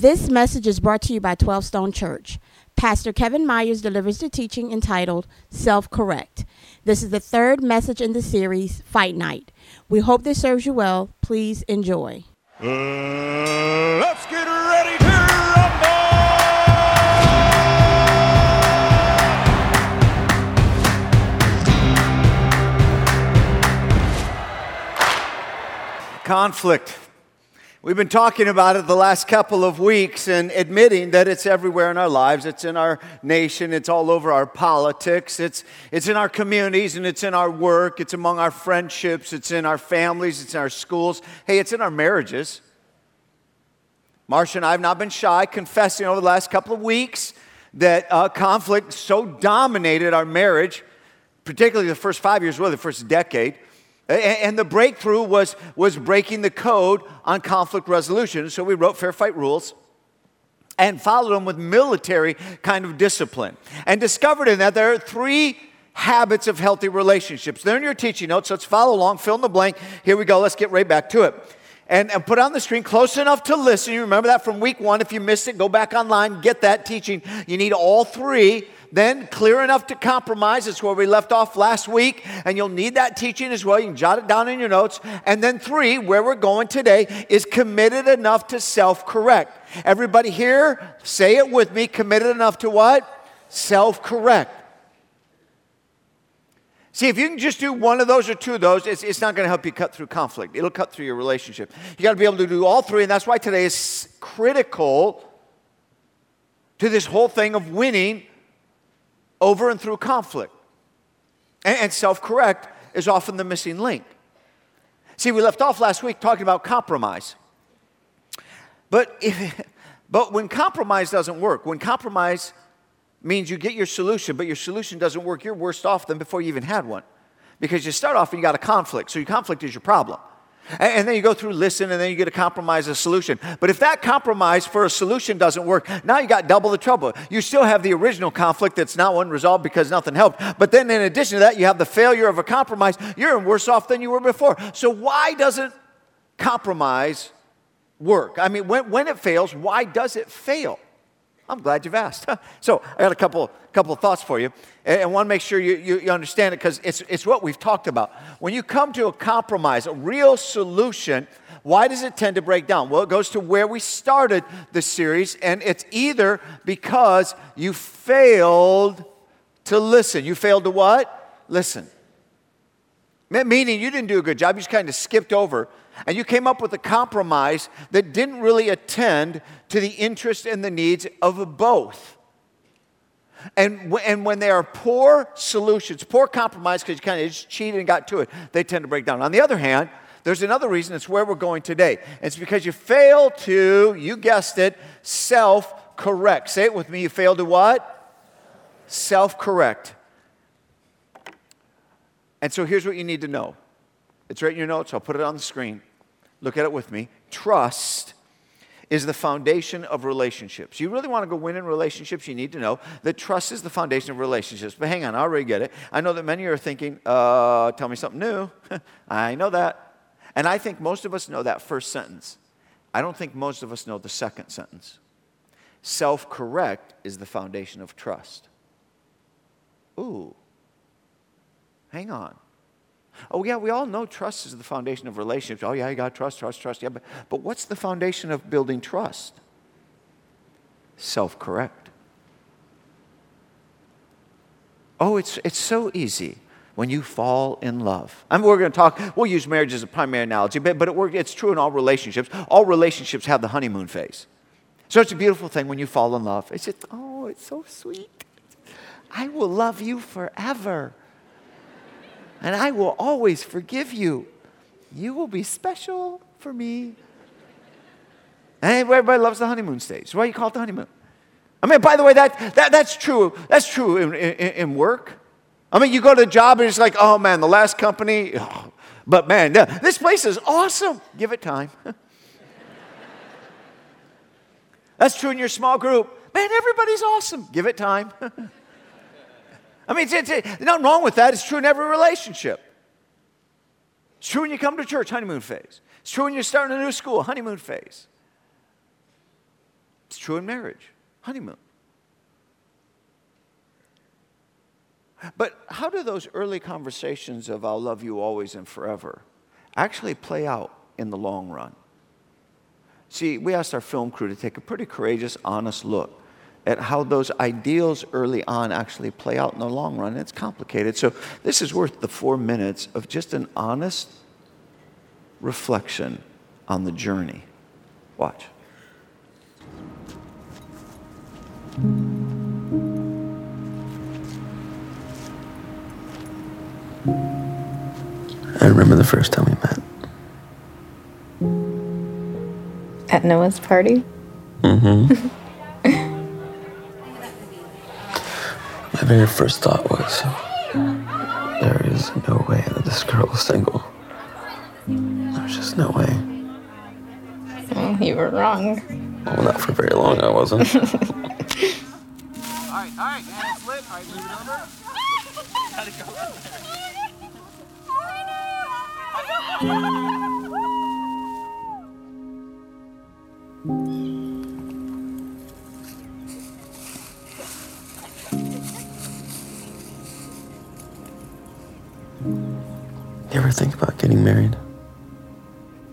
This message is brought to you by 12 Stone Church. Pastor Kevin Myers delivers the teaching entitled Self Correct. This is the third message in the series, Fight Night. We hope this serves you well. Please enjoy. Uh, let's get ready to rumble! conflict. We've been talking about it the last couple of weeks and admitting that it's everywhere in our lives. It's in our nation, it's all over our politics, it's, it's in our communities, and it's in our work, it's among our friendships, it's in our families, it's in our schools. Hey, it's in our marriages. Marcia and I have not been shy confessing over the last couple of weeks that uh, conflict so dominated our marriage, particularly the first five years, really the first decade. And the breakthrough was, was breaking the code on conflict resolution. So we wrote Fair Fight Rules and followed them with military kind of discipline. And discovered in that there are three habits of healthy relationships. They're in your teaching notes, so let's follow along, fill in the blank. Here we go, let's get right back to it. And, and put on the screen close enough to listen. You remember that from week one. If you missed it, go back online, get that teaching. You need all three then clear enough to compromise. It's where we left off last week, and you'll need that teaching as well. You can jot it down in your notes. And then three, where we're going today, is committed enough to self correct. Everybody here, say it with me committed enough to what? Self correct. See, if you can just do one of those or two of those, it's, it's not going to help you cut through conflict. It'll cut through your relationship. You got to be able to do all three, and that's why today is critical to this whole thing of winning over and through conflict. And, self correct is often the missing link. See, we left off last week talking about compromise. But, if, but when compromise doesn't work, when compromise means you get your solution, but your solution doesn't work, you're worse off than before you even had one. Because you start off and you got a conflict, so your conflict is your problem. And then you go through listen, and then you get a compromise, a solution. But if that compromise for a solution doesn't work, now you got double the trouble. You still have the original conflict that's not unresolved because nothing helped. But then in addition to that, you have the failure of a compromise. You're in worse off than you were before. So why doesn't compromise work? I mean, when, when it fails, why does it fail? I'm glad you've asked. so I got a couple, couple of thoughts for you, and I want to make sure you, you, you understand it because it's, it's what we've talked about. When you come to a compromise, a real solution, why does it tend to break down? Well, it goes to where we started the series, and it's either because you failed to listen. You failed to what? Listen. Meaning you didn't do a good job, you just kind of skipped over and you came up with a compromise that didn't really attend to the interests and the needs of both. And, and when there are poor solutions, poor compromise, because you kind of just cheated and got to it, they tend to break down. On the other hand, there's another reason it's where we're going today. It's because you fail to, you guessed it, self correct. Say it with me. You fail to what? Self correct. And so here's what you need to know it's right in your notes. I'll put it on the screen. Look at it with me. Trust is the foundation of relationships. You really want to go win in relationships, you need to know that trust is the foundation of relationships. But hang on, I already get it. I know that many are thinking, uh, tell me something new. I know that. And I think most of us know that first sentence. I don't think most of us know the second sentence. Self correct is the foundation of trust. Ooh, hang on. Oh, yeah, we all know trust is the foundation of relationships. Oh, yeah, you got trust, trust, trust. Yeah, but, but what's the foundation of building trust? Self correct. Oh, it's, it's so easy when you fall in love. I mean, we're going to talk, we'll use marriage as a primary analogy, but, but it, it's true in all relationships. All relationships have the honeymoon phase. So it's a beautiful thing when you fall in love. It's just, oh, it's so sweet. I will love you forever and I will always forgive you. You will be special for me. And everybody loves the honeymoon stage. Why you call it the honeymoon? I mean, by the way, that, that, that's true. That's true in, in, in work. I mean, you go to a job and it's like, oh man, the last company, oh, but man, this place is awesome. Give it time. that's true in your small group. Man, everybody's awesome. Give it time. I mean, it's, it's, it's nothing wrong with that. It's true in every relationship. It's true when you come to church, honeymoon phase. It's true when you're starting a new school, honeymoon phase. It's true in marriage, honeymoon. But how do those early conversations of I'll love you always and forever actually play out in the long run? See, we asked our film crew to take a pretty courageous, honest look at how those ideals early on actually play out in the long run. It's complicated. So, this is worth the four minutes of just an honest reflection on the journey. Watch. I remember the first time we met. At Noah's party? Mm-hmm. My very first thought was, there is no way that this girl is single. There's just no way. Well, you were wrong. Well, not for very long, I wasn't. All right, all right, and it's lit. All right, move it over. Gotta go ever think about getting married?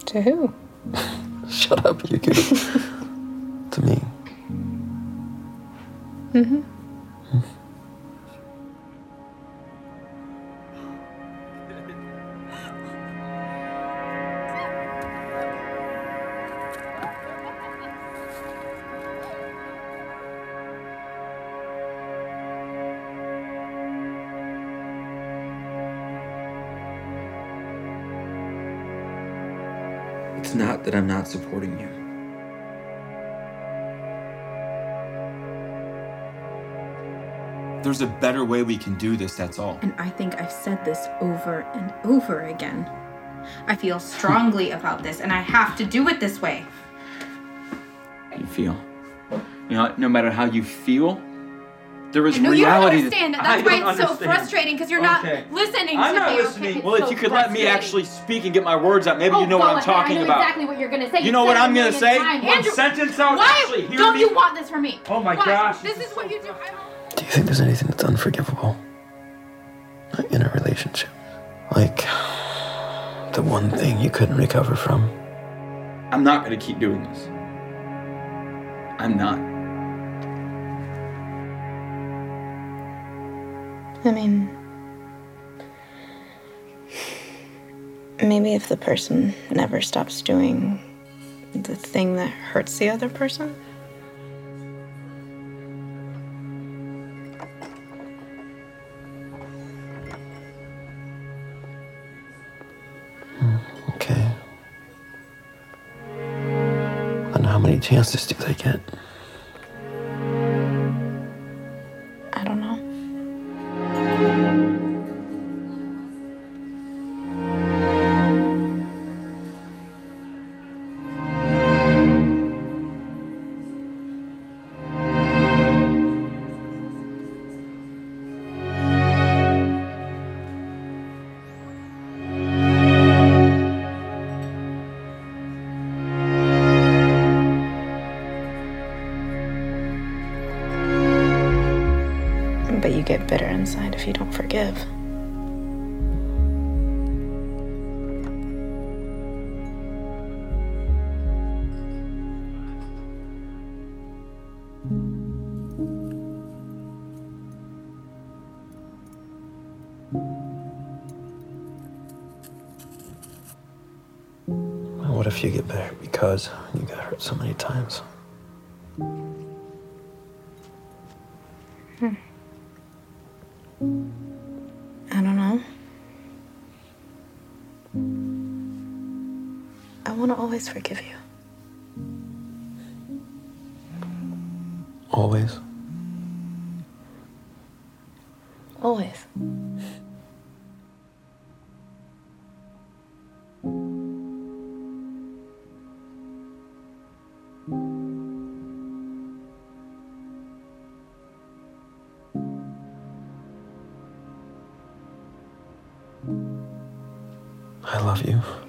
To who? Shut up, you Yuki. to me. Mm-hmm. It's that I'm not supporting you. There's a better way we can do this, that's all. And I think I've said this over and over again. I feel strongly about this, and I have to do it this way. You feel. You know, no matter how you feel, there is No, you don't understand. that- That's I why don't it's so frustrating because you're Okay. not listening I'm to not me. listening. Okay? It's well, so if you could let me actually speak and get my words out, maybe Oh, you know what I'm ahead. talking I know about. exactly what you're gonna say. You You've know what I'm gonna say? times. One Andrew, sentence out. Why Actually, hear don't me. you want this from me? Oh my Why? gosh. This is what you do. Do you think there's anything that's unforgivable in a relationship? Like the one thing you couldn't recover from? I'm not gonna keep doing this. I'm not. I mean, maybe if the person never stops doing the thing that hurts the other person. Hmm, okay. And how many chances do they get? Always forgive you. Always. Always. I love you.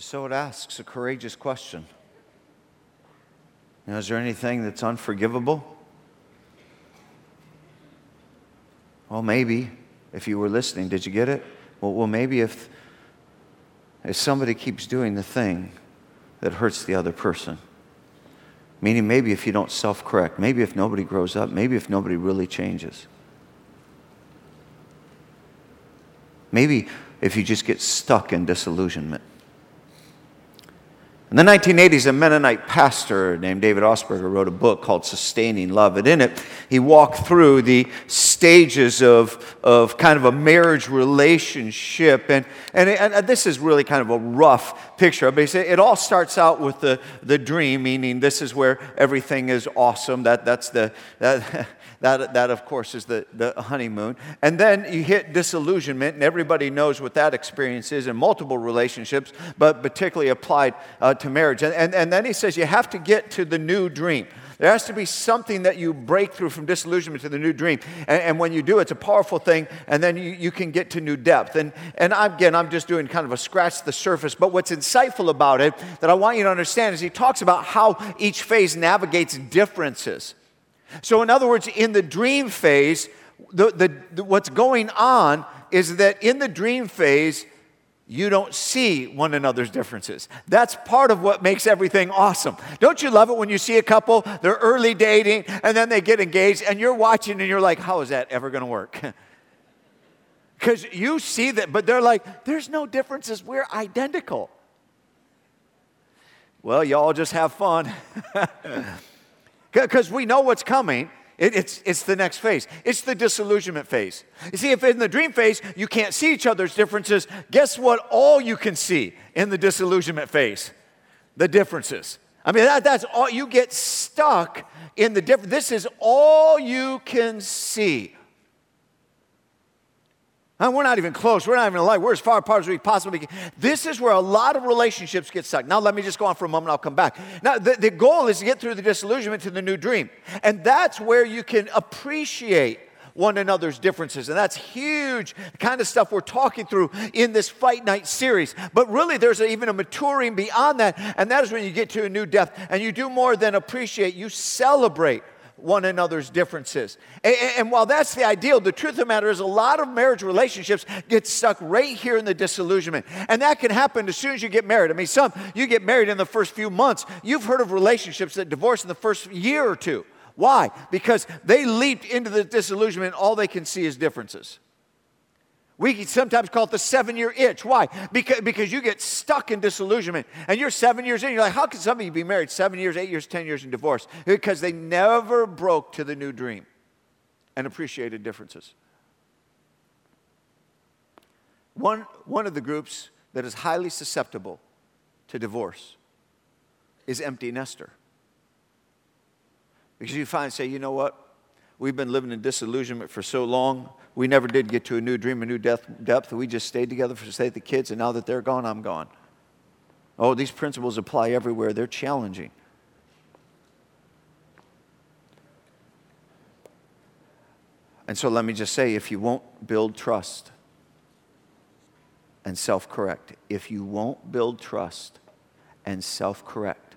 And so it asks a courageous question. Now, is there anything that's unforgivable? Well, maybe if you were listening, did you get it? Well, well maybe if, if somebody keeps doing the thing that hurts the other person, meaning maybe if you don't self correct, maybe if nobody grows up, maybe if nobody really changes. Maybe if you just get stuck in disillusionment. In the 1980s, a Mennonite pastor named David Augsburger wrote a book called Sustaining Love. And in it, he walked through the stages of, of kind of a marriage relationship. And, and, and this is really kind of a rough picture. But it all starts out with the, the dream, meaning this is where everything is awesome. That, that's the, that, that, that, of course, is the, the honeymoon. And then you hit disillusionment, and everybody knows what that experience is in multiple relationships, but particularly applied uh, to marriage. And, and, and then he says you have to get to the new dream. There has to be something that you break through from disillusionment to the new dream. And, and, when you do, it's a powerful thing, and then you, you can get to new depth. And, and again, I'm just doing kind of a scratch the surface, but what's insightful about it that I want you to understand is he talks about how each phase navigates differences. So, in other words, in the dream phase, the, the, the, what's going on is that in the dream phase, you don't see one another's differences. That's part of what makes everything awesome. Don't you love it when you see a couple, they're early dating, and then they get engaged, and you're watching and you're like, how is that ever to work? Because you see that, but they're like, there's no differences, we're identical. Well, y'all just have fun. Because we know what's coming. It, it's, it's the next phase. It's the disillusionment phase. You see, if in the dream phase you can't see each other's differences, guess what all you can see in the disillusionment phase? The differences. I mean, that, that's all, you get stuck in the difference. This is all you can see. We're not even close. We're not even alike. We're as far apart as we possibly can. This is where a lot of relationships get stuck. Now, let me just go on for a moment. I'll come back. Now, the, the goal is to get through the disillusionment to the new dream. And that's where you can appreciate one another's differences. And that's huge kind of stuff we're talking through in this Fight Night series. But really, there's even a maturing beyond that. And that is when you get to a new depth and you do more than appreciate, you celebrate one another's differences. And, and, while that's the ideal, the truth of the matter is a lot of marriage relationships get stuck right here in the disillusionment. And that can happen as soon as you get married. I mean, some, you get married in the first few months. You've heard of relationships that divorce in the first year or two. Why? Because they leaped into the disillusionment, all they can see is differences. We sometimes call it the seven year itch. Why? Because, because you get stuck in disillusionment and you're seven years in. You're like, how can somebody be married seven years, eight years, 10 years in divorce? Because they never broke to the new dream and appreciated differences. One, one of the groups that is highly susceptible to divorce is empty nester. Because you find, say, you know what? We've been living in disillusionment for so long. We never did get to a new dream, a new depth. depth. We just stayed together for say the kids, and now that they're gone, I'm gone. Oh, these principles apply everywhere. They're challenging. And so let me just say if you won't build trust and self correct, if you won't build trust and self correct,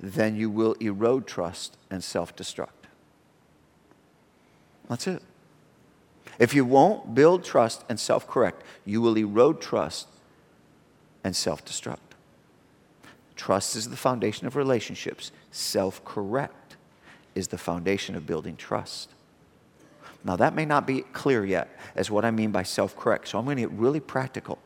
then you will erode trust and self destruct. That's it. If you won't build trust and self correct, you will erode trust and self destruct. Trust is the foundation of relationships, self correct is the foundation of building trust. Now, that may not be clear yet as what I mean by self correct, so I'm going to get really practical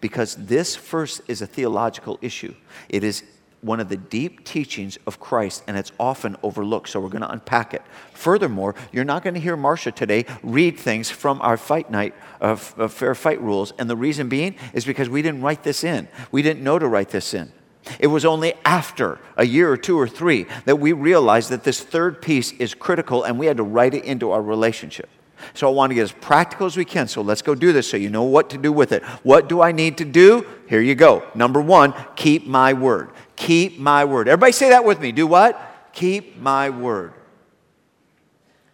because this first is a theological issue. It is one of the deep teachings of Christ, and it's often overlooked. So we're going to unpack it. Furthermore, you're not going to hear Marcia today read things from our fight night of, of fair fight rules. And the reason being is because we didn't write this in. We didn't know to write this in. It was only after a year or two or three that we realized that this third piece is critical and we had to write it into our relationship. So I want to get as practical as we can. So let's go do this so you know what to do with it. What do I need to do? Here you go. Number one, keep my word. Keep my word. Everybody say that with me. Do what? Keep my word.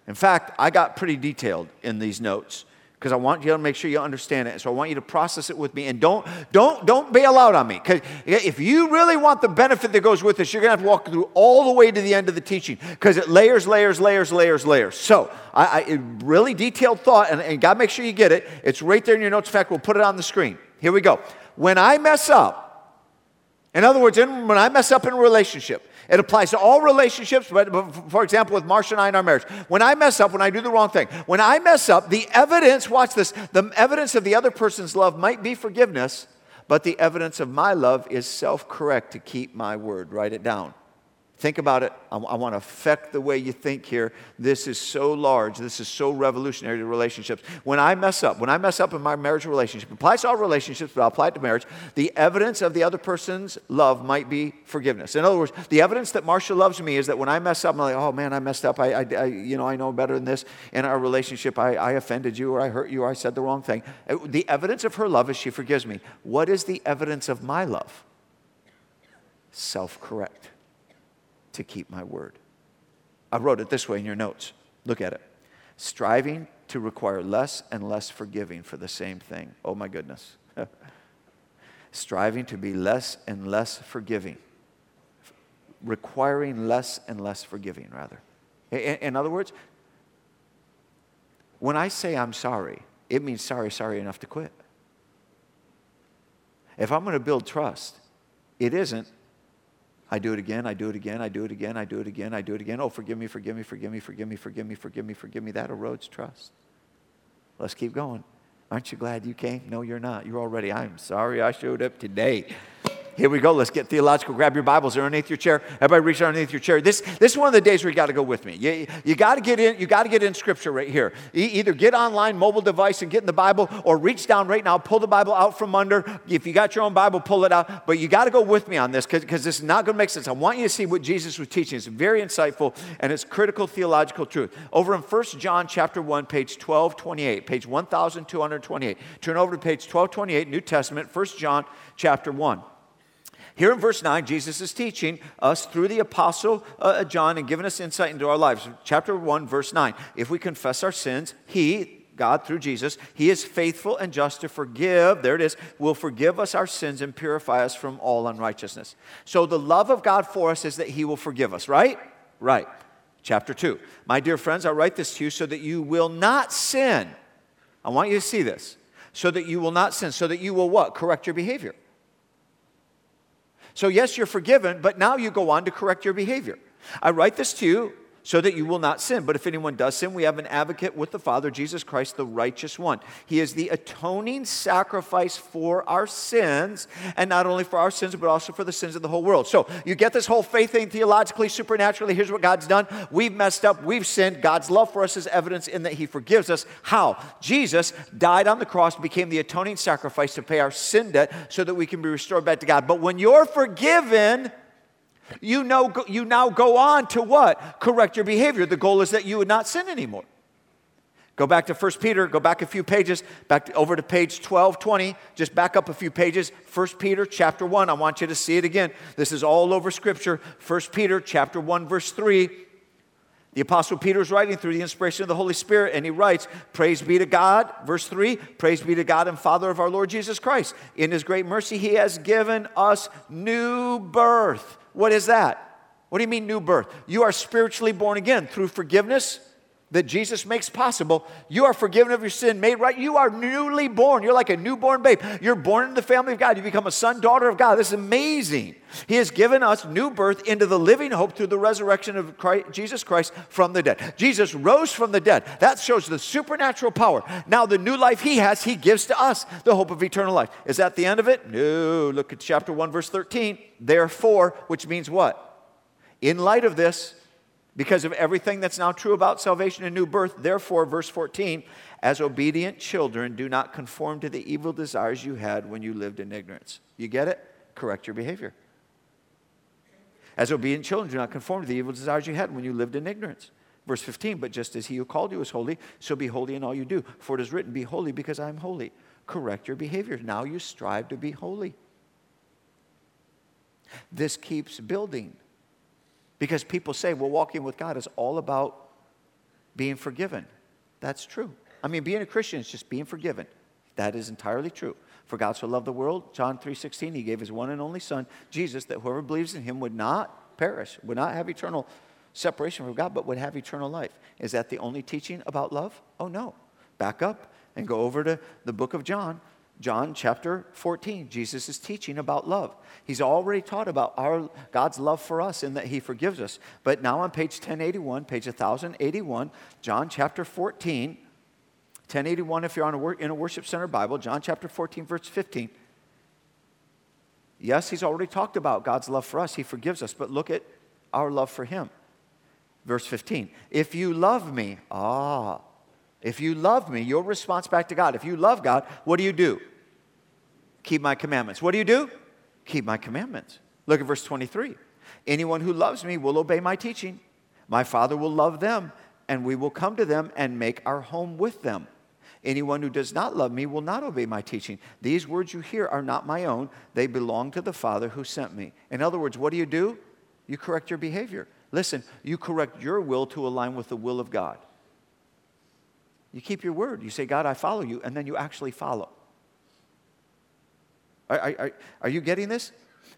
In fact, I got pretty detailed in these notes because I want you to make sure you understand it. So I want you to process it with me and don't don't don't bail out on me. Because if you really want the benefit that goes with this, you're gonna have to walk through all the way to the end of the teaching because it layers, layers, layers, layers, layers. So I, I really detailed thought, and, and God make sure you get it. It's right there in your notes. In fact, we'll put it on the screen. Here we go. When I mess up, in other words, in, when I mess up in a relationship, it applies to all relationships, but for example, with Marcia and I in our marriage. When I mess up, when I do the wrong thing, when I mess up, the evidence, watch this, the evidence of the other person's love might be forgiveness, but the evidence of my love is self correct to keep my word. Write it down. Think about it. I, I want to affect the way you think here. This is so large. This is so revolutionary to relationships. When I mess up, when I mess up in my marriage relationship, applies to all relationships, but I'll apply it to marriage. The evidence of the other person's love might be forgiveness. In other words, the evidence that Marcia loves me is that when I mess up, I'm like, oh man, I messed up. I, I, I you know, I know better than this. In our relationship, I, I offended you, or I hurt you, or I said the wrong thing. Uh, the evidence of her love is she forgives me. What is the evidence of my love? Self correct to keep my word. I wrote it this way in your notes. Look at it. Striving to require less and less forgiving for the same thing. Oh my goodness. Striving to be less and less forgiving. Requiring less and less forgiving, rather. In, in other words, when I say I'm sorry, it means sorry, sorry enough to quit. If I'm going to build trust, it isn't I do it again, I do it again, I do it again, I do it again, I do it again. Oh, forgive me, forgive me, forgive me, forgive me, forgive me, forgive me, forgive me. That erodes trust. Let's keep going. Aren't you glad you came? No, you're not. You're already, I'm sorry I showed up today. Here we go. Let's get theological. Grab your Bibles. Underneath your chair. Everybody reach underneath your chair. This, this is one of the days where you got to go with me. You, you got to get in. You got to get in Scripture right here. E- either get online, mobile device, and get in the Bible, or reach down right now, pull the Bible out from under. If you got your own Bible, pull it out. But you got to go with me on this because this is not going to make sense. I want you to see what Jesus was teaching. It's very insightful and it's critical theological truth. Over in 1 John chapter 1, page 1228, page 1228. Turn over to page 1228, New Testament, 1 John chapter 1. Here in verse 9, Jesus is teaching us through the apostle uh, John and giving us insight into our lives. Chapter 1, verse 9. If we confess our sins, he, God through Jesus, he is faithful and just to forgive, there it is, will forgive us our sins and purify us from all unrighteousness. So the love of God for us is that he will forgive us, right? Right. Chapter 2. My dear friends, I write this to you so that you will not sin. I want you to see this. So that you will not sin. So that you will what? Correct your behavior. So, yes, you're forgiven, but now you go on to correct your behavior. I write this to you so that you will not sin. But if anyone does sin, we have an advocate with the Father, Jesus Christ, the righteous one. He is the atoning sacrifice for our sins, and not only for our sins, but also for the sins of the whole world. So you get this whole faith thing theologically, supernaturally. Here's what God's done. We've messed up, we've sinned. God's love for us is evidence in that He forgives us. How? Jesus died on the cross, became the atoning sacrifice to pay our sin debt so that we can be restored back to God. But when you're forgiven, you, know, you now go on to what? Correct your behavior. The goal is that you would not sin anymore. Go back to 1 Peter, go back a few pages, back to, over to page 12, 20. Just back up a few pages. 1 Peter chapter 1. I want you to see it again. This is all over Scripture. 1 Peter chapter 1, verse 3. The Apostle Peter is writing through the inspiration of the Holy Spirit, and he writes, Praise be to God, verse 3 Praise be to God and Father of our Lord Jesus Christ. In his great mercy, he has given us new birth what is that? What do you mean, new birth? You are spiritually born again through forgiveness that Jesus makes possible. You are forgiven of your sin, made right. You are newly born. You're like a newborn babe. You're born into the family of God. You become a son, daughter of God. This is amazing. He has given us new birth into the living hope through the resurrection of Christ, Jesus Christ from the dead. Jesus rose from the dead. That shows the supernatural power. Now, the new life he has, he gives to us the hope of eternal life. Is that the end of it? No. Look at chapter 1, verse 13. Therefore, which means what? In light of this, because of everything that's now true about salvation and new birth. Therefore, verse 14, as obedient children, do not conform to the evil desires you had when you lived in ignorance. You get it? Correct your behavior. As obedient children, do not conform to the evil desires you had when you lived in ignorance. Verse 15, but just as he who called you is holy, so be holy in all you do. For it is written, Be holy because I am holy. Correct your behavior. Now you strive to be holy. This keeps building. Because people say, well, walking with God is all about being forgiven. That's true. I mean, being a Christian is just being forgiven. That is entirely true. For God so loved the world, John 3:16, he gave his one and only son, Jesus, that whoever believes in him would not perish, would not have eternal separation from God, but would have eternal life. Is that the only teaching about love? Oh no. Back up and go over to the book of John, John chapter 14. Jesus is teaching about love. He's already taught about our God's love for us in that he forgives us. But now on page 1081, page 1081, John chapter 14, 1081 if you're on a, in a worship center Bible, John chapter 14 verse 15. Yes, he's already talked about God's love for us. He forgives us, but look at our love for him. Verse 15. If you love me, ah, if you love me, your response back to God. If you love God, what do you do? Keep my commandments. What do you do? Keep my commandments. Look at verse 23. Anyone who loves me will obey my teaching. My Father will love them, and we will come to them and make our home with them. Anyone who does not love me will not obey my teaching. These words you hear are not my own, they belong to the Father who sent me. In other words, what do you do? You correct your behavior. Listen, you correct your will to align with the will of God. You keep your word. You say, God, I follow you, and then you actually follow. Are, are, are, you getting this?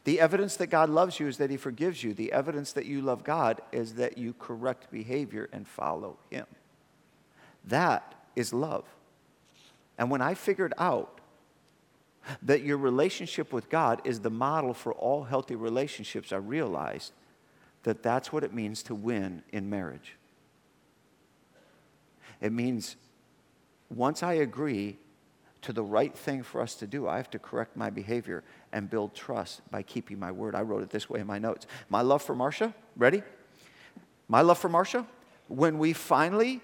The evidence that God loves you is that He forgives you. The evidence that you love God is that you correct behavior and follow Him. That is love. And when I figured out that your relationship with God is the model for all healthy relationships, I realized that that's what it means to win in marriage. It means once I agree to the right thing for us to do, I have to correct my behavior and build trust by keeping my word. I wrote it this way in my notes. My love for Marcia, ready? My love for Marcia, when we finally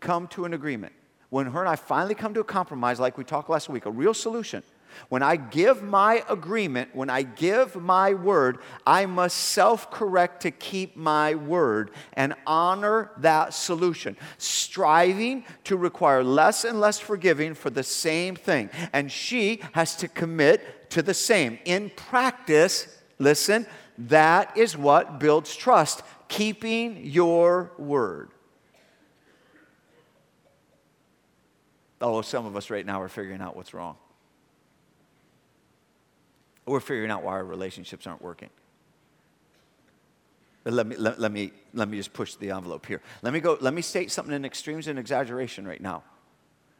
come to an agreement, when her and I finally come to a compromise, like we talked last week, a real solution, when I give my agreement, when I give my word, I must self correct to keep my word and honor that solution, striving to require less and less forgiving for the same thing. And she has to commit to the same. In practice, listen, that is what builds trust, keeping your word. Oh, some of us right now are figuring out what's wrong. We're figuring out why our relationships aren't working. Let me, let, let, me, let me just push the envelope here. Let me, go, let me state something in extremes and exaggeration right now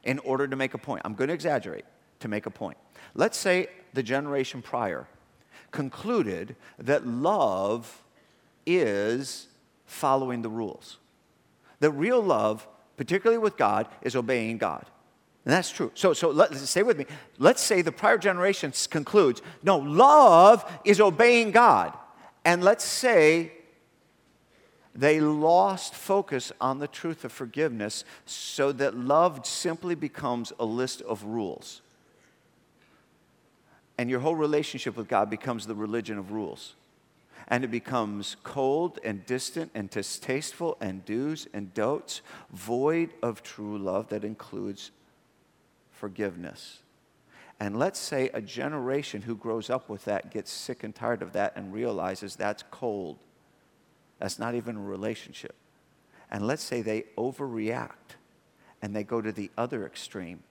in order to make a point. I'm going to exaggerate to make a point. Let's say the generation prior concluded that love is following the rules. That real love, particularly with God, is obeying God. And that's true. So, so let, stay with me. Let's say the prior generation concludes no, love is obeying God. And let's say they lost focus on the truth of forgiveness so that love simply becomes a list of rules. And your whole relationship with God becomes the religion of rules. And it becomes cold and distant and distasteful and do's and don'ts, void of true love that includes forgiveness. And let's say a generation who grows up with that gets sick and tired of that and realizes that's cold. That's not even a relationship. And let's say they overreact and they go to the other extreme.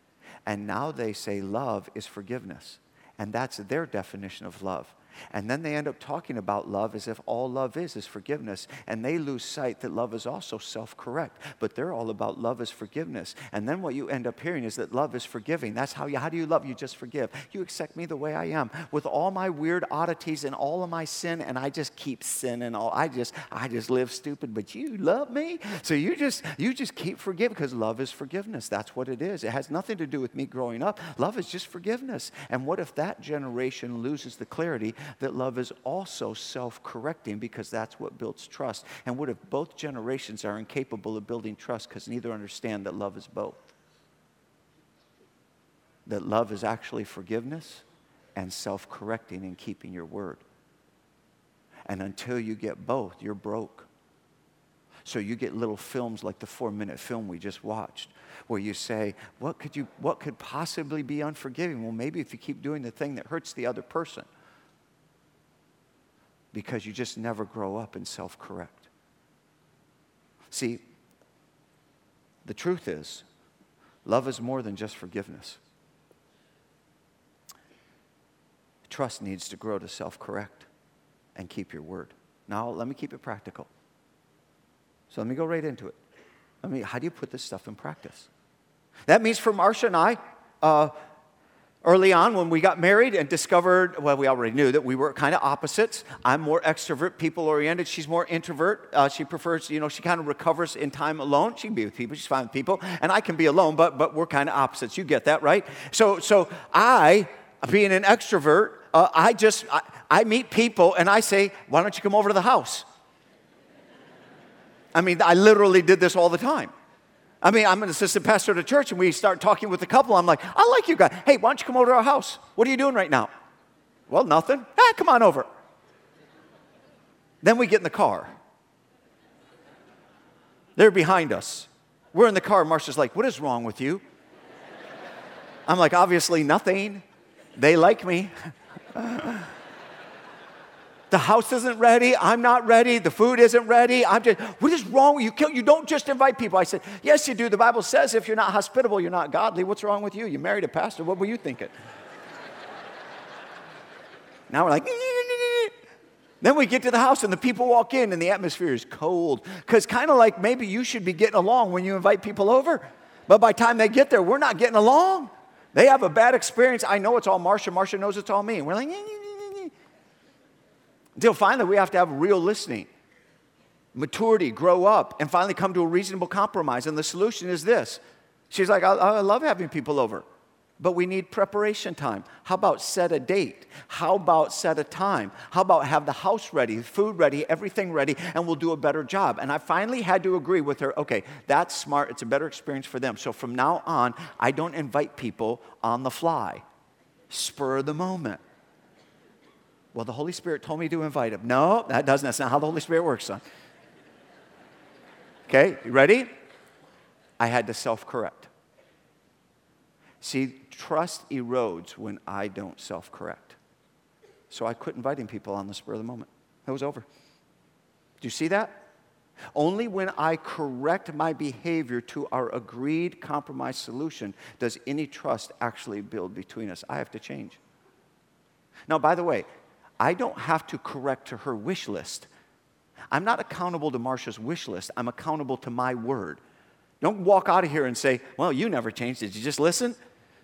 And now they say love is forgiveness. And that's their definition of love. And then they end up talking about love as if all love is is forgiveness. And they lose sight that love is also self correct. But they're all about love is forgiveness. And then what you end up hearing is that love is forgiving. That's how you, how do you love? You just forgive. You accept me the way I am with all my weird oddities and all of my sin. And I just keep sinning. All I just, I just live stupid. But you love me. So you just, you just keep forgiving because love is forgiveness. That's what it is. It has nothing to do with me growing up. Love is just forgiveness. And what if that generation loses the clarity that love is also self correcting because that's what builds trust. And what if both generations are incapable of building trust because neither understand that love is both? That love is actually forgiveness and self correcting and keeping your word. And until you get both, you're broke. So you get little films like the four minute film we just watched, where you say, what could, you, what could possibly be unforgiving? Well, maybe if you keep doing the thing that hurts the other person because you just never grow up and self correct. See, the truth is, Love is more than just forgiveness. Trust needs to grow to self correct and keep your word. Now, let me keep it practical. So let me go right into it. I mean, how do you put this stuff in practice? That means for Marcia and I, uh, early on when we got married and discovered, well, we already knew that we were kind of opposites. I'm more extrovert, people oriented. She's more introvert. Uh, she prefers, you know, she kind of recovers in time alone. She can be with people, she's fine with people. And I can be alone, but, but we're kind of opposites. You get that, right? So, so I, being an extrovert, uh, I just, I, I meet people and I say, why don't you come over to the house? I mean, I literally did this all the time. I mean, I'm an assistant pastor at a church, and we start talking with a couple. I'm like, I like you guys. Hey, why don't you come over to our house? What are you doing right now? Well, nothing. Ah, come on over. Then we get in the car. They're behind us. We're in the car. Marcia's like, What is wrong with you? I'm like, Obviously, nothing. They like me. The house isn't ready. I'm not ready. The food isn't ready. I'm just, what is wrong with you? You don't just invite people. I said, yes, you do. The Bible says if you're not hospitable, you're not godly. What's wrong with you? You married a pastor. What were you thinking? now we're like, then we get to the house and the people walk in and the atmosphere is cold. Because kind of like maybe you should be getting along when you invite people over. But by the time they get there, we're not getting along. They have a bad experience. I know it's all Marcia. Marcia knows it's all me. And we're like, until finally we have to have real listening, maturity, grow up, and finally come to a reasonable compromise. And the solution is this. She's like, I, I love having people over, but we need preparation time. How about set a date? How about set a time? How about have the house ready, food ready, everything ready, and we'll do a better job? And I finally had to agree with her okay, that's smart. It's a better experience for them. So from now on, I don't invite people on the fly, spur the moment. Well, the Holy Spirit told me to invite him. No, that doesn't. That's not how the Holy Spirit works, son. Okay, you ready? I had to self correct. See, trust erodes when I don't self correct. So I quit inviting people on the spur of the moment. It was over. Do you see that? Only when I correct my behavior to our agreed compromise solution does any trust actually build between us. I have to change. Now, by the way, I don't have to correct to her wish list. I'm not accountable to Marcia's wish list. I'm accountable to my word. Don't walk out of here and say, Well, you never changed. Did you just listen?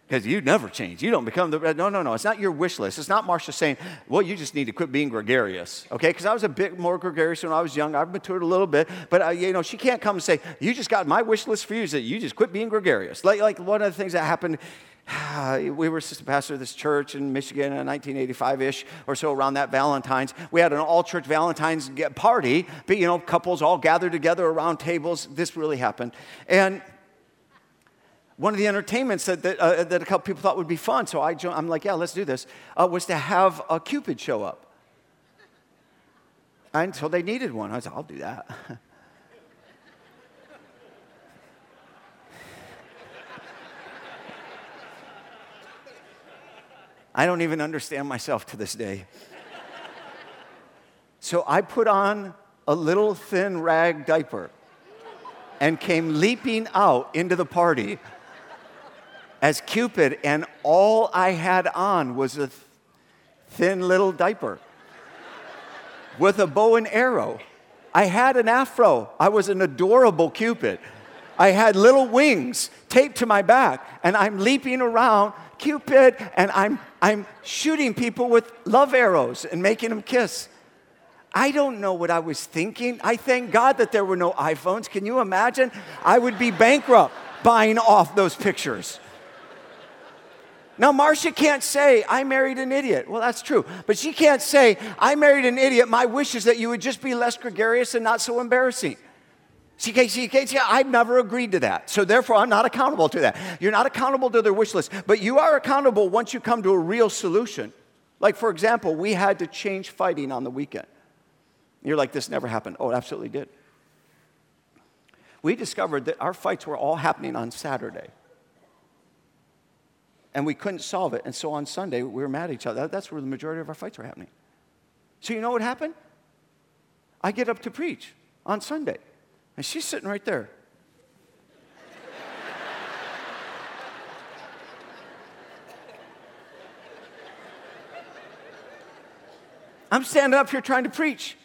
Because you never change. You don't become the. No, no, no. It's not your wish list. It's not Marcia saying, Well, you just need to quit being gregarious. Okay? Because I was a bit more gregarious when I was young. I've matured a little bit. But, uh, you know, she can't come and say, You just got my wish list for you that you just quit being gregarious. Like, like one of the things that happened we were assistant pastor of this church in Michigan in 1985-ish or so around that Valentine's. We had an all-church Valentine's party, but you know, couples all gathered together around tables. This really happened. And one of the entertainments that, that, uh, that a couple people thought would be fun, so I, I'm like, yeah, let's do this, uh, was to have a Cupid show up. And so they needed one. I said, I'll do that. I don't even understand myself to this day. so I put on a little thin rag diaper and came leaping out into the party as Cupid, and all I had on was a th- thin little diaper with a bow and arrow. I had an afro. I was an adorable Cupid. I had little wings taped to my back, and I'm leaping around Cupid, and I'm, I'm shooting people with love arrows and making them kiss. I don't know what I was thinking. I thank God that there were no iPhones. Can you imagine? I would be bankrupt buying off those pictures. Now, Marcia can't say, I married an idiot. Well, that's true. But she can't say, I married an idiot. My wish is that you would just be less gregarious and not so embarrassing. See, see, see, I've never agreed to that. So therefore, I'm not accountable to that. You're not accountable to their wish list, but you are accountable once you come to a real solution. Like, for example, we had to change fighting on the weekend. You're like, this never happened. Oh, it absolutely did. We discovered that our fights were all happening on Saturday. And we couldn't solve it. And so on Sunday, we were mad at each other. That's where the majority of our fights were happening. So you know what happened? I get up to preach on Sunday. And she's sitting right there. I'm standing up here trying to preach.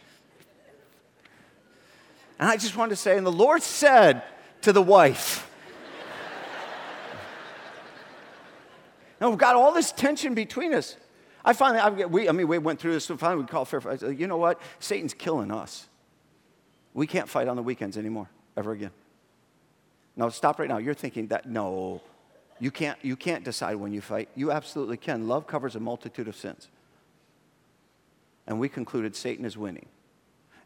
And I just wanted to say, and the Lord said to the wife, Now we've got all this tension between us. I finally, I, we, I mean, we went through this, and finally we called fair. I said, you know what? Satan's killing us. We can't fight on the weekends anymore, ever again. No, stop right now. You're thinking that, no, you can't, you can't decide when you fight. You absolutely can. Love covers a multitude of sins. And we concluded Satan is winning.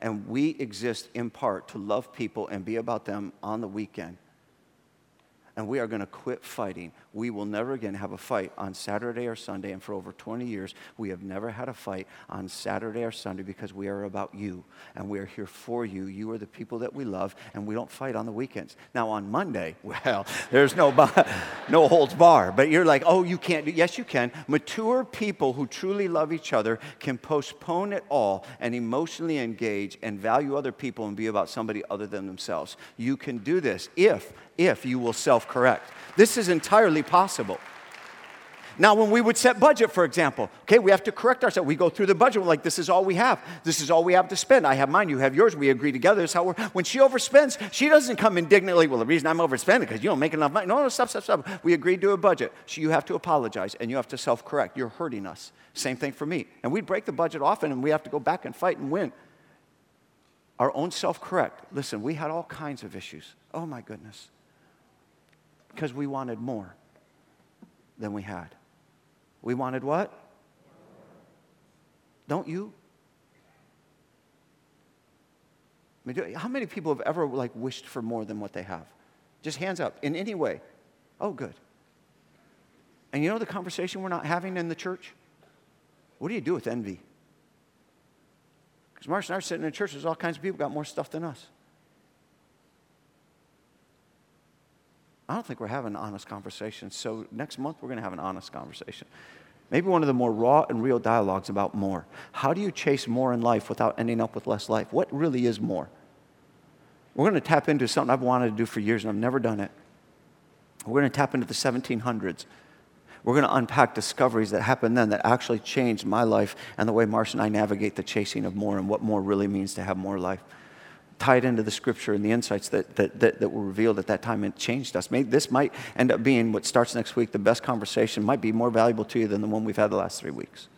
And we exist in part to love people and be about them on the weekend and we are going to quit fighting. We will never again have a fight on Saturday or Sunday. And for over 20 years, we have never had a fight on Saturday or Sunday because we are about you and we are here for you. You are the people that we love, and we don't fight on the weekends. Now, on Monday, well, there's no, no holds bar. But you're like, oh, you can't do. Yes, you can. Mature people who truly love each other can postpone it all and emotionally engage and value other people and be about somebody other than themselves. You can do this if if you will self correct. This is entirely possible. Now, when we would set budget, for example, okay, we have to correct ourselves. We go through the budget, we're like, this is all we have. This is all we have to spend. I have mine, you have yours. We agree together. This is how we're, when she overspends, she doesn't come indignantly, well, the reason I'm overspending because you don't make enough money. No, no, stop, stop, stop. We agreed to a budget. So you have to apologize and you have to self correct. You're hurting us. Same thing for me. And we break the budget often and we have to go back and fight and win. Our own self correct. Listen, we had all kinds of issues. Oh, my goodness because we wanted more than we had. We wanted what? Don't you? I mean, how many people have ever like wished for more than what they have? Just hands up in any way. Oh, good. And you know the conversation we're not having in the church? What do you do with envy? Because Marcia and I are sitting in church, there's all kinds of people got more stuff than us. I don't think we're having an honest conversation. So next month, we're going to have an honest conversation. Maybe one of the more raw and real dialogues about more. How do you chase more in life without ending up with less life? What really is more? We're going to tap into something I've wanted to do for years and I've never done it. We're going to tap into the 1700s. We're going to unpack discoveries that happened then that actually changed my life and the way Marcia and I navigate the chasing of more and what more really means to have more life tied into the scripture and the insights that, that, that, that were revealed at that time and changed us. Maybe this might end up being what starts next week, the best conversation, might be more valuable to you than the one we've had the last three weeks.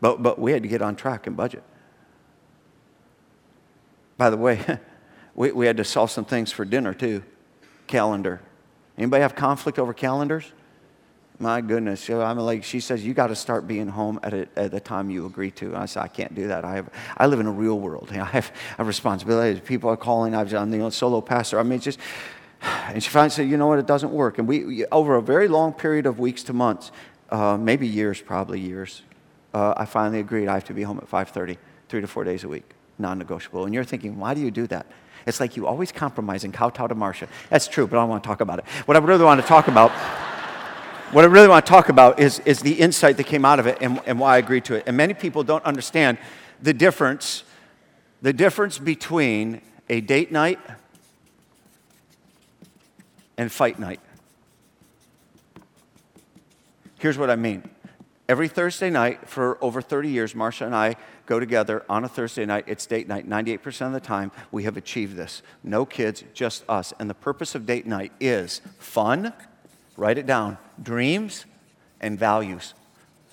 But, but we had to get on track and budget. By the way, we, we had to solve some things for dinner too. Calendar. Anybody have conflict over calendars? My goodness. I'm like, she says, you got to start being home at, a, at the time you agree to. And I said, I can't do that. I, have, I live in a real world. I have a responsibility. People are calling. I'm the you solo pastor. I mean, just, and she finally said, you know what, it doesn't work. And we, over a very long period of weeks to months, uh, maybe years, probably years, uh, I finally agreed I have to be home at 5.30, three to four days a week, non-negotiable. And you're thinking, why do you do that? It's like you always compromise and kowtow to Marcia. That's true, but I don't want to talk about it. What I really want to talk about what I really want to talk about is, is the insight that came out of it and, and why I agreed to it. And many people don't understand the difference, the difference between a date night and fight night. Here's what I mean. Every Thursday night for over 30 years, Marcia and I go together on a Thursday night. It's date night. 98% of the time, we have achieved this. No kids, just us. And the purpose of date night is fun, Write it down dreams and values.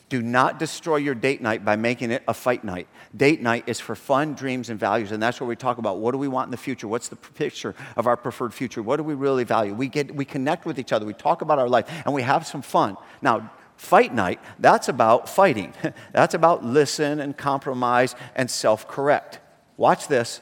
Do not destroy your date night by making it a fight night. Date night is for fun, dreams, and values. And that's where we talk about what do we want in the future? What's the picture of our preferred future? What do we really value? We, get, we connect with each other, we talk about our life, and we have some fun. Now, fight night, that's about fighting. that's about listen and compromise and self correct. Watch this.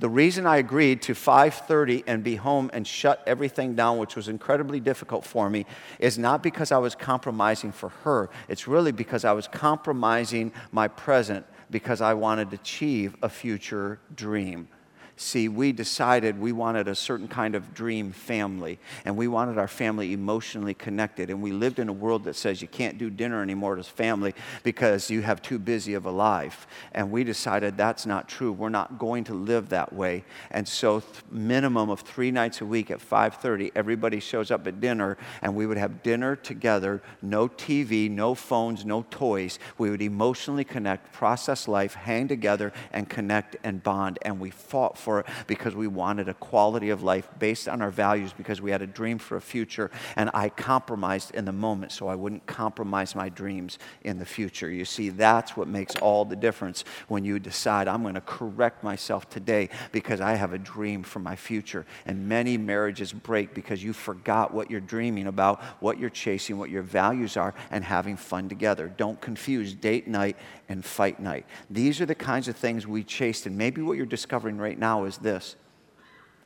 The reason I agreed to 5:30 and be home and shut everything down, which was incredibly difficult for me, is not because I was compromising for her. It's really because I was compromising my present because I wanted to achieve a future dream. See, we decided we wanted a certain kind of dream family, and we wanted our family emotionally connected. And we lived in a world that says you can't do dinner anymore as family because you have too busy of a life. And we decided that's not true. We're not going to live that way. And so, th- minimum of three nights a week at 5:30, everybody shows up at dinner, and we would have dinner together. No TV, no phones, no toys. We would emotionally connect, process life, hang together, and connect and bond. And we fought for it because we wanted a quality of life based on our values because we had a dream for a future. And I compromised in the moment so I wouldn't compromise my dreams in the future. You see, that's what makes all the difference when you decide, I'm going to correct myself today because I have a dream for my future. And many marriages break because you forgot what you're dreaming about, what you're chasing, what your values are, and having fun together. Don't confuse date night and fight night. These are the kinds of things we chased. And maybe what you're discovering right now is this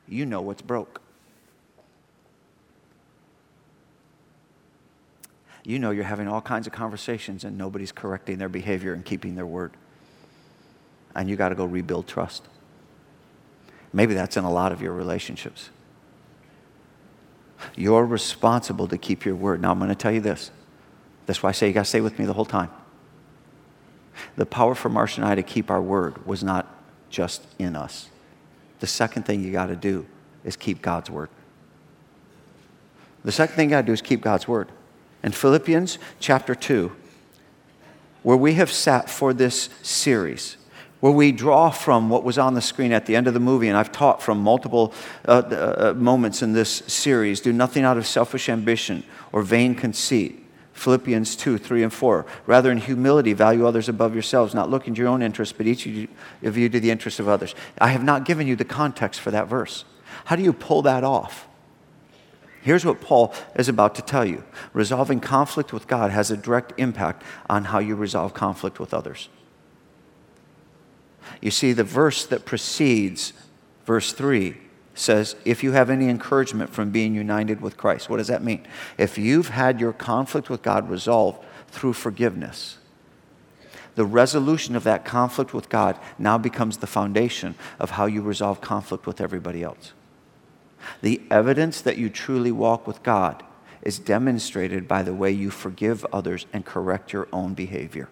you know what's broke. You know you're having all kinds of conversations and nobody's correcting their behavior and keeping their word. And you got to go rebuild trust. Maybe that's in a lot of your relationships. You're responsible to keep your word. Now, I'm going to tell you this. That's why I say you got to stay with me the whole time. The power for Marsh and I to keep our word was not just in us. The second thing you got to do is keep God's word. The second thing you got to do is keep God's word. In Philippians chapter 2, where we have sat for this series, where we draw from what was on the screen at the end of the movie, and I've taught from multiple uh, uh, moments in this series do nothing out of selfish ambition or vain conceit. Philippians 2, 3, and 4. Rather, in humility, value others above yourselves, not looking to your own interests, but each of you to the interests of others. I have not given you the context for that verse. How do you pull that off? Here's what Paul is about to tell you resolving conflict with God has a direct impact on how you resolve conflict with others. You see, the verse that precedes verse 3 says, if you have any encouragement from being united with Christ. What does that mean? If you've had your conflict with God resolved through forgiveness, the resolution of that conflict with God now becomes the foundation of how you resolve conflict with everybody else. The evidence that you truly walk with God is demonstrated by the way you forgive others and correct your own behavior.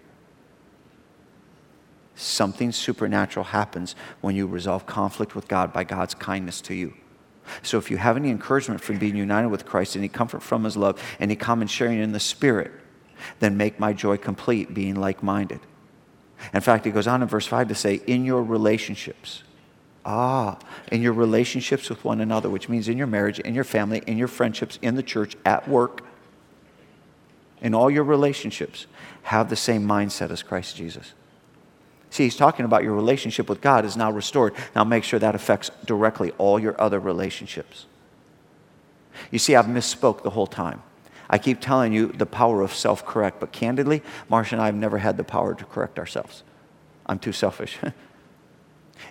Something supernatural happens when you resolve conflict with God by God's kindness to you. So if you have any encouragement from being united with Christ, any comfort from his love, any common sharing in the Spirit, then make my joy complete, being like minded. In fact, he goes on in verse 5 to say, in your relationships. Ah, in your relationships with one another, which means in your marriage, in your family, in your friendships, in the church, at work, in all your relationships, have the same mindset as Christ Jesus. See, he's talking about your relationship with God is now restored. Now make sure that affects directly all your other relationships. You see, I've misspoke the whole time. I keep telling you the power of self correct, but candidly, Marcia and I have never had the power to correct ourselves. I'm too selfish.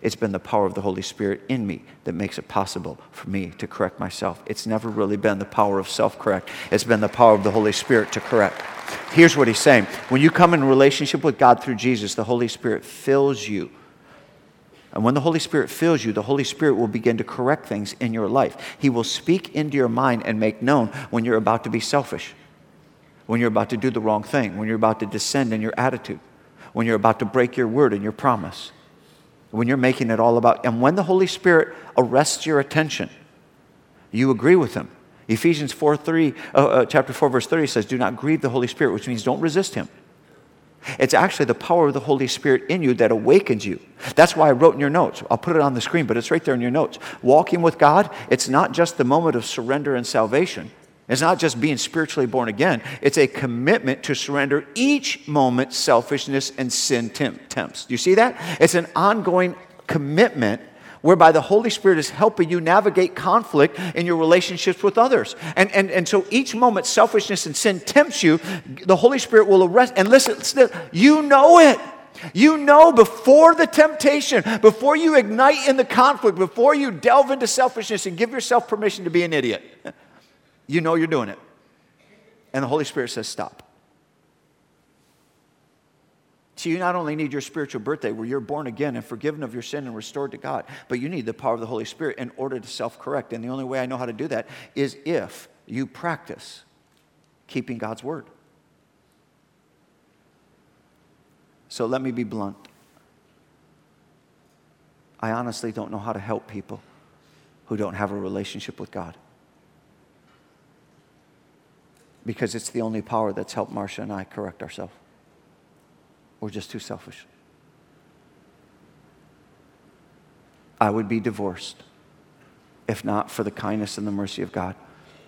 It's been the power of the Holy Spirit in me that makes it possible for me to correct myself. It's never really been the power of self correct, it's been the power of the Holy Spirit to correct. Here's what he's saying when you come in relationship with God through Jesus, the Holy Spirit fills you. And when the Holy Spirit fills you, the Holy Spirit will begin to correct things in your life. He will speak into your mind and make known when you're about to be selfish, when you're about to do the wrong thing, when you're about to descend in your attitude, when you're about to break your word and your promise, when you're making it all about. And when the Holy Spirit arrests your attention, you agree with him. Ephesians 4 3, uh, uh, chapter 4, verse 30 says, Do not grieve the Holy Spirit, which means don't resist him. It's actually the power of the Holy Spirit in you that awakens you. That's why I wrote in your notes. I'll put it on the screen, but it's right there in your notes. Walking with God, it's not just the moment of surrender and salvation. It's not just being spiritually born again. It's a commitment to surrender each moment selfishness and sin tempts. Do you see that? It's an ongoing commitment whereby the Holy Spirit is helping you navigate conflict in your relationships with others. And, and, and so each moment selfishness and sin tempts you, the Holy Spirit will arrest. And listen, you know it. You know before the temptation, before you ignite in the conflict, before you delve into selfishness and give yourself permission to be an idiot, you know you're doing it. And the Holy Spirit says, stop. So you not only need your spiritual birthday where you're born again and forgiven of your sin and restored to God, but you need the power of the Holy Spirit in order to self correct. And the only way I know how to do that is if you practice keeping God's word. So let me be blunt. I honestly don't know how to help people who don't have a relationship with God. Because it's the only power that's helped Marcia and I correct ourselves. We're just too selfish. I would be divorced if not for the kindness and the mercy of God,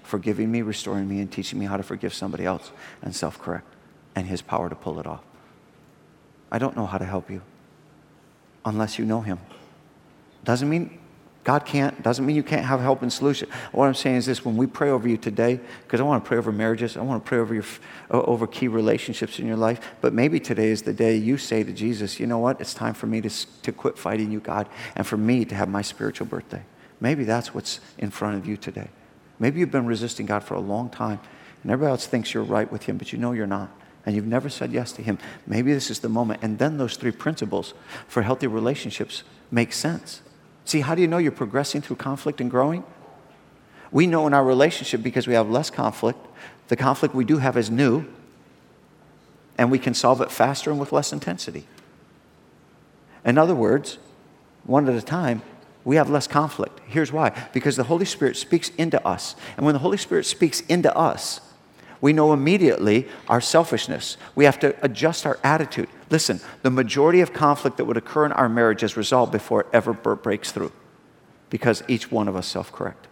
forgiving me, restoring me, and teaching me how to forgive somebody else and self correct, and His power to pull it off. I don't know how to help you unless you know Him. Doesn't mean God can't, doesn't mean you can't have help and solution. What I'm saying is this when we pray over you today, because I want to pray over marriages, I want to pray over, your, over key relationships in your life, but maybe today is the day you say to Jesus, you know what, it's time for me to, to quit fighting you, God, and for me to have my spiritual birthday. Maybe that's what's in front of you today. Maybe you've been resisting God for a long time, and everybody else thinks you're right with Him, but you know you're not and you've never said yes to Him, maybe this is the moment. And then those three principles for healthy relationships make sense. See, how do you know you're progressing through conflict and growing? We know in our relationship because we have less conflict. The conflict we do have is new, and we can solve it faster and with less intensity. In other words, one at a time, we have less conflict. Here's why because the Holy Spirit speaks into us. And when the Holy Spirit speaks into us, we know immediately our selfishness. We have to adjust our attitude. Listen, the majority of conflict that would occur in our marriage is resolved before it ever breaks through because each one of us self correct.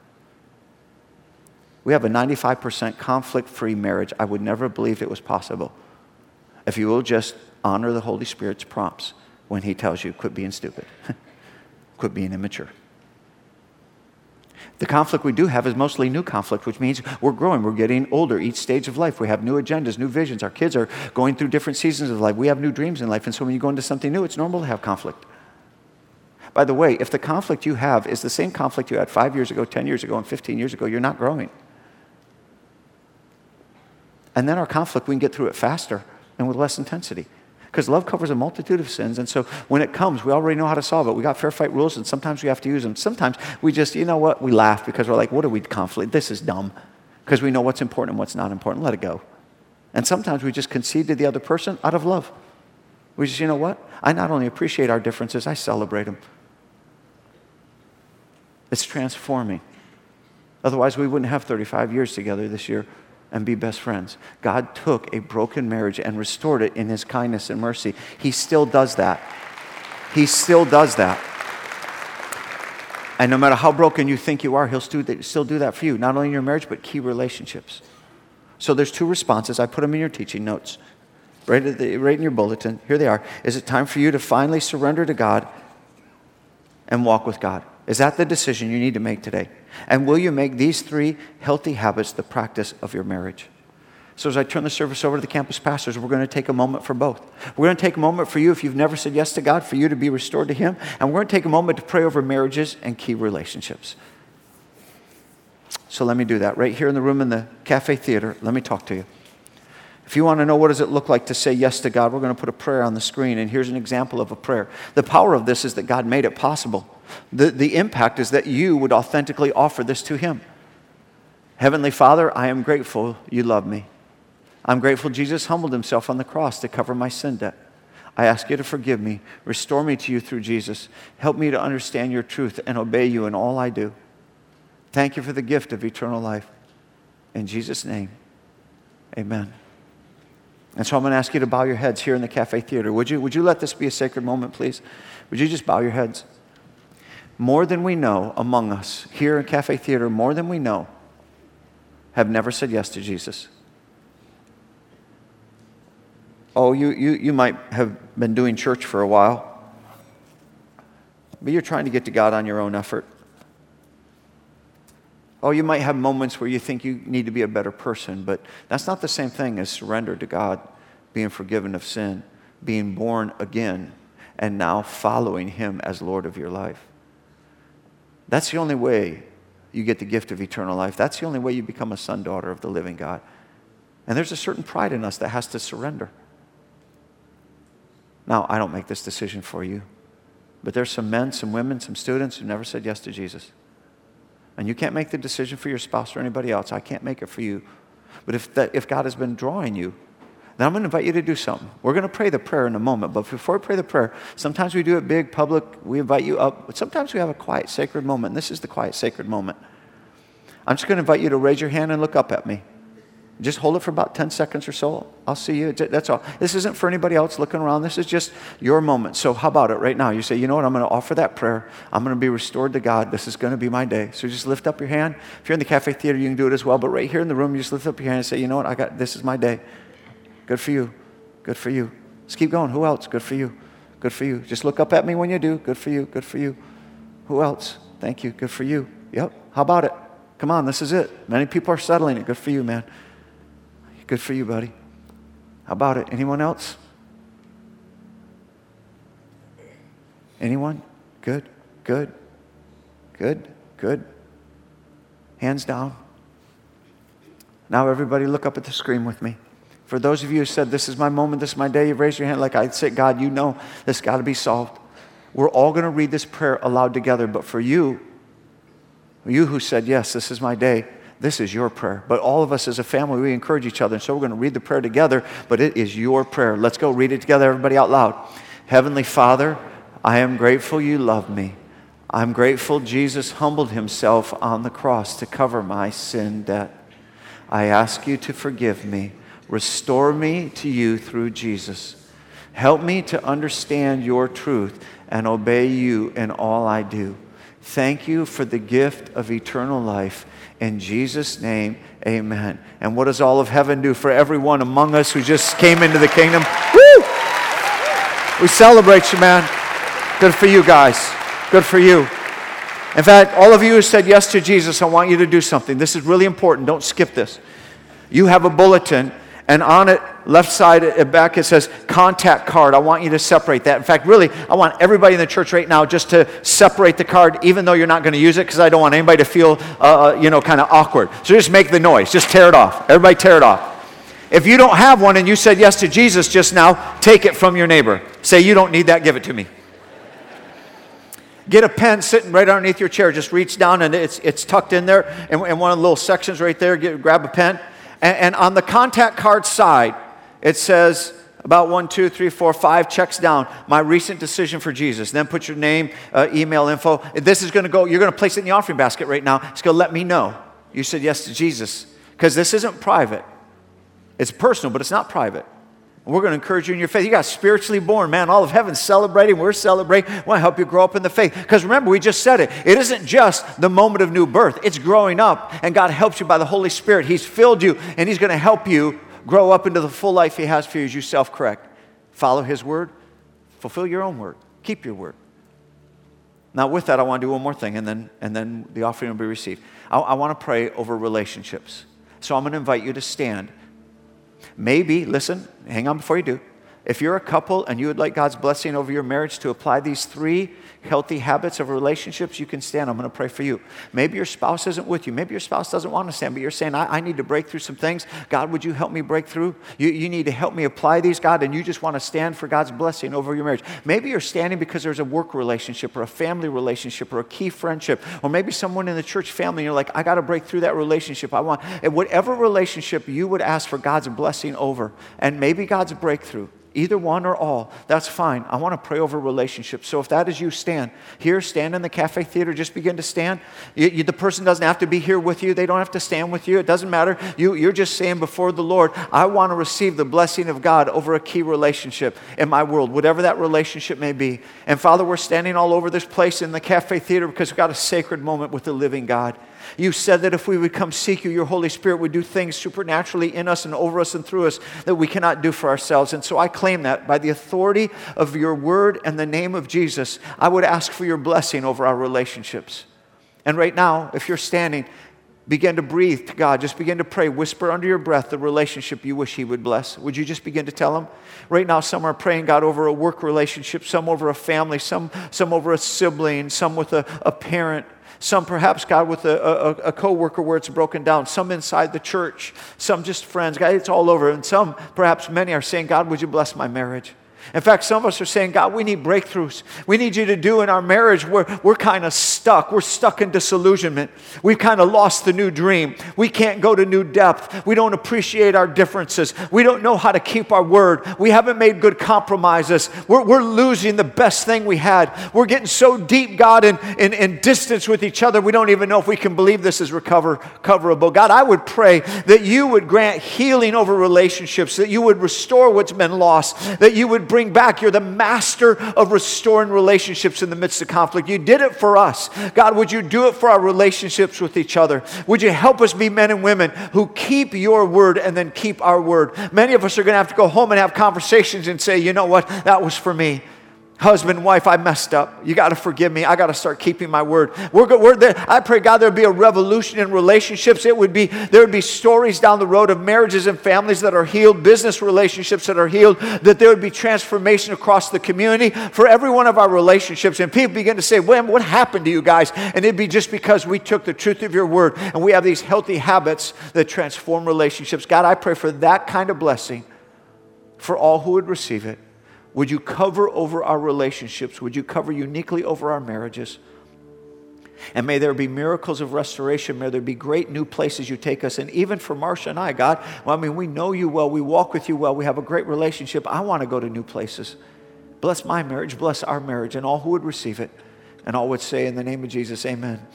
We have a 95% conflict free marriage. I would never believe it was possible if you will just honor the Holy Spirit's prompts when He tells you, quit being stupid, quit being immature. The conflict we do have is mostly new conflict, which means we're growing, we're getting older each stage of life. We have new agendas, new visions. Our kids are going through different seasons of life. We have new dreams in life. And so when you go into something new, it's normal to have conflict. By the way, if the conflict you have is the same conflict you had five years ago, 10 years ago, and 15 years ago, you're not growing. And then our conflict, we can get through it faster and with less intensity because love covers a multitude of sins. And so when it comes, we already know how to solve it. We got fair fight rules, and sometimes we have to use them. Sometimes we just, you know what, we laugh because we're like, what are we conflict? This is dumb. Because we know what's important and what's not important. Let it go. And sometimes we just concede to the other person out of love. We just, you know what? I not only appreciate our differences, I celebrate them. It's transforming. Otherwise, we wouldn't have 35 years together this year and be best friends. God took a broken marriage and restored it in his kindness and mercy. He still does that. He still does that. And no matter how broken you think you are, he'll still do that for you, not only in your marriage, but key relationships. So there's two responses. I put them in your teaching notes, right, the, right in your bulletin. Here they are. Is it time for you to finally surrender to God and walk with God? Is that the decision you need to make today? And will you make these three healthy habits the practice of your marriage? So, as I turn the service over to the campus pastors, we're going to take a moment for both. We're going to take a moment for you, if you've never said yes to God, for you to be restored to Him. And we're going to take a moment to pray over marriages and key relationships. So, let me do that right here in the room in the Cafe Theater. Let me talk to you. If you want to know what does it look like to say yes to God, we're going to put a prayer on the screen. And here's an example of a prayer. The power of this is that God made it possible. The, the impact is that you would authentically offer this to Him. Heavenly Father, I am grateful you love me. I'm grateful Jesus humbled himself on the cross to cover my sin debt. I ask you to forgive me, restore me to you through Jesus. Help me to understand your truth and obey you in all I do. Thank you for the gift of eternal life. In Jesus' name, amen. And so I'm going to ask you to bow your heads here in the Cafe Theater. Would you, would you let this be a sacred moment, please? Would you just bow your heads? more than we know among us here in Cafe Theater, more than we know, have never said yes to Jesus. Oh, you, you, you might have been doing church for a while, but you're trying to get to God on your own effort. Oh, you might have moments where you think you need to be a better person, but that's not the same thing as surrender to God, being forgiven of sin, being born again, and now following Him as Lord of your life. That's the only way you get the gift of eternal life. That's the only way you become a son, daughter of the living God. And there's a certain pride in us that has to surrender. Now, I don't make this decision for you, but there's some men, some women, some students who never said yes to Jesus. And you can't make the decision for your spouse or anybody else. I can't make it for you. But if, that, if God has been drawing you, then I'm going to invite you to do something. We're going to pray the prayer in a moment. But before we pray the prayer, sometimes we do it big, public. We invite you up. But sometimes we have a quiet, sacred moment. And this is the quiet, sacred moment. I'm just going to invite you to raise your hand and look up at me. Just hold it for about 10 seconds or so. I'll see you. That's all. This isn't for anybody else looking around. This is just your moment. So, how about it right now? You say, you know what? I'm going to offer that prayer. I'm going to be restored to God. This is going to be my day. So, just lift up your hand. If you're in the cafe theater, you can do it as well. But right here in the room, you just lift up your hand and say, you know what? I got this is my day. Good for you. Good for you. Let's keep going. Who else? Good for you. Good for you. Just look up at me when you do. Good for you. Good for you. Who else? Thank you. Good for you. Yep. How about it? Come on, this is it. Many people are settling it. Good for you, man. Good for you, buddy. How about it? Anyone else? Anyone? Good, good, good, good. Hands down. Now, everybody, look up at the screen with me. For those of you who said, This is my moment, this is my day, you raise your hand like I said, God, you know this got to be solved. We're all going to read this prayer aloud together, but for you, you who said, Yes, this is my day, this is your prayer. But all of us as a family, we encourage each other. And so we're going to read the prayer together, but it is your prayer. Let's go read it together, everybody out loud. Heavenly Father, I am grateful you love me. I'm grateful Jesus humbled himself on the cross to cover my sin debt. I ask you to forgive me. Restore me to you through Jesus. Help me to understand your truth and obey you in all I do. Thank you for the gift of eternal life in Jesus' name, amen. And what does all of heaven do for everyone among us who just came into the kingdom? Woo! We celebrate you, man. Good for you guys. Good for you. In fact, all of you who said yes to Jesus, I want you to do something. This is really important. Don't skip this. You have a bulletin and on it, left side back, it says contact card. I want you to separate that. In fact, really, I want everybody in the church right now just to separate the card, even though you're not going to use it, because I don't want anybody to feel, uh, uh you know, kind of awkward. So just make the noise. Just tear it off. Everybody tear it off. If you don't have one and you said yes to Jesus just now, take it from your neighbor. Say, you don't need that, give it to me. Get a pen sitting right underneath your chair. Just reach down and it's, it's tucked in there. And, and one of the little sections right there, get, grab a pen and, and on the contact card side, it says, about one, two, three, four, five checks down, my recent decision for Jesus. Then put your name, uh, email info. This is going to go, you're going to place it in the offering basket right now. It's going to let me know you said yes to Jesus. Because this isn't private, it's personal, but it's not private. We're going to encourage you in your faith. You got spiritually born, man. All of heaven's celebrating. We're celebrating. We want to help you grow up in the faith. Because remember, we just said it. It isn't just the moment of new birth, it's growing up. And God helps you by the Holy Spirit. He's filled you, and He's going to help you grow up into the full life He has for you as you self correct. Follow His word, fulfill your own word, keep your word. Now, with that, I want to do one more thing, and then, and then the offering will be received. I, I want to pray over relationships. So I'm going to invite you to stand. Maybe, listen, hang on before you do. If you're a couple and you would like God's blessing over your marriage to apply these three healthy habits of relationships, you can stand. I'm going to pray for you. Maybe your spouse isn't with you. Maybe your spouse doesn't want to stand, but you're saying, I, I need to break through some things. God, would you help me break through? You, you need to help me apply these, God, and you just want to stand for God's blessing over your marriage. Maybe you're standing because there's a work relationship or a family relationship or a key friendship, or maybe someone in the church family, you're like, I got to break through that relationship. I want, and whatever relationship you would ask for God's blessing over, and maybe God's breakthrough either one or all, that's fine. I want to pray over relationships. So if that is you, stand here, stand in the cafe theater, just begin to stand. You, you, the person doesn't have to be here with you, they don't have to stand with you. It doesn't matter. You, you're just saying before the Lord, I want to receive the blessing of God over a key relationship in my world, whatever that relationship may be. And Father, we're standing all over this place in the cafe theater because we've got a sacred moment with the living God. You said that if we would come seek you, your Holy Spirit would do things supernaturally in us and over us and through us that we cannot do for ourselves. And so I claim that by the authority of your word and the name of Jesus, I would ask for your blessing over our relationships. And right now, if you're standing, begin to breathe to God. Just begin to pray. Whisper under your breath the relationship you wish He would bless. Would you just begin to tell Him? Right now, some are praying God over a work relationship, some over a family, some, some over a sibling, some with a, a parent some perhaps, God, with a, a, a co worker where it's broken down, some inside the church, some just friends. God, it's all over. And some, perhaps many, are saying, God, would you bless my marriage? In fact, some of us are saying, God, we need breakthroughs. We need you to do in our marriage where we're kind of stuck. We're stuck in disillusionment. We've kind of lost the new dream. We can't go to new depth. We don't appreciate our differences. We don't know how to keep our word. We haven't made good compromises. We're, we're losing the best thing we had. We're getting so deep, God, in, in, in distance with each other, we don't even know if we can believe this is recover, coverable. God, I would pray that you would grant healing over relationships, that you would restore what's been lost, that you would bring back. You're the master of restoring relationships in the midst of conflict. You did it for us. God, would you do it for our relationships with each other? Would you help us be men and women who keep your word and then keep our word? Many of us are going to have to go home and have conversations and say, you know what, that was for me. Husband, wife, I messed up. You got to forgive me. I got to start keeping my word. We're, we're there. I pray, God, there would be a revolution in relationships. It would be there would be stories down the road of marriages and families that are healed, business relationships that are healed. That there would be transformation across the community for every one of our relationships. And people begin to say, "Well, what happened to you guys?" And it'd be just because we took the truth of your word and we have these healthy habits that transform relationships. God, I pray for that kind of blessing for all who would receive it. Would you cover over our relationships? Would you cover uniquely over our marriages? And may there be miracles of restoration. May there be great new places you take us. And even for Marcia and I, God, well, I mean, we know you well. We walk with you well. We have a great relationship. I want to go to new places. Bless my marriage. Bless our marriage and all who would receive it. And all would say, in the name of Jesus, amen.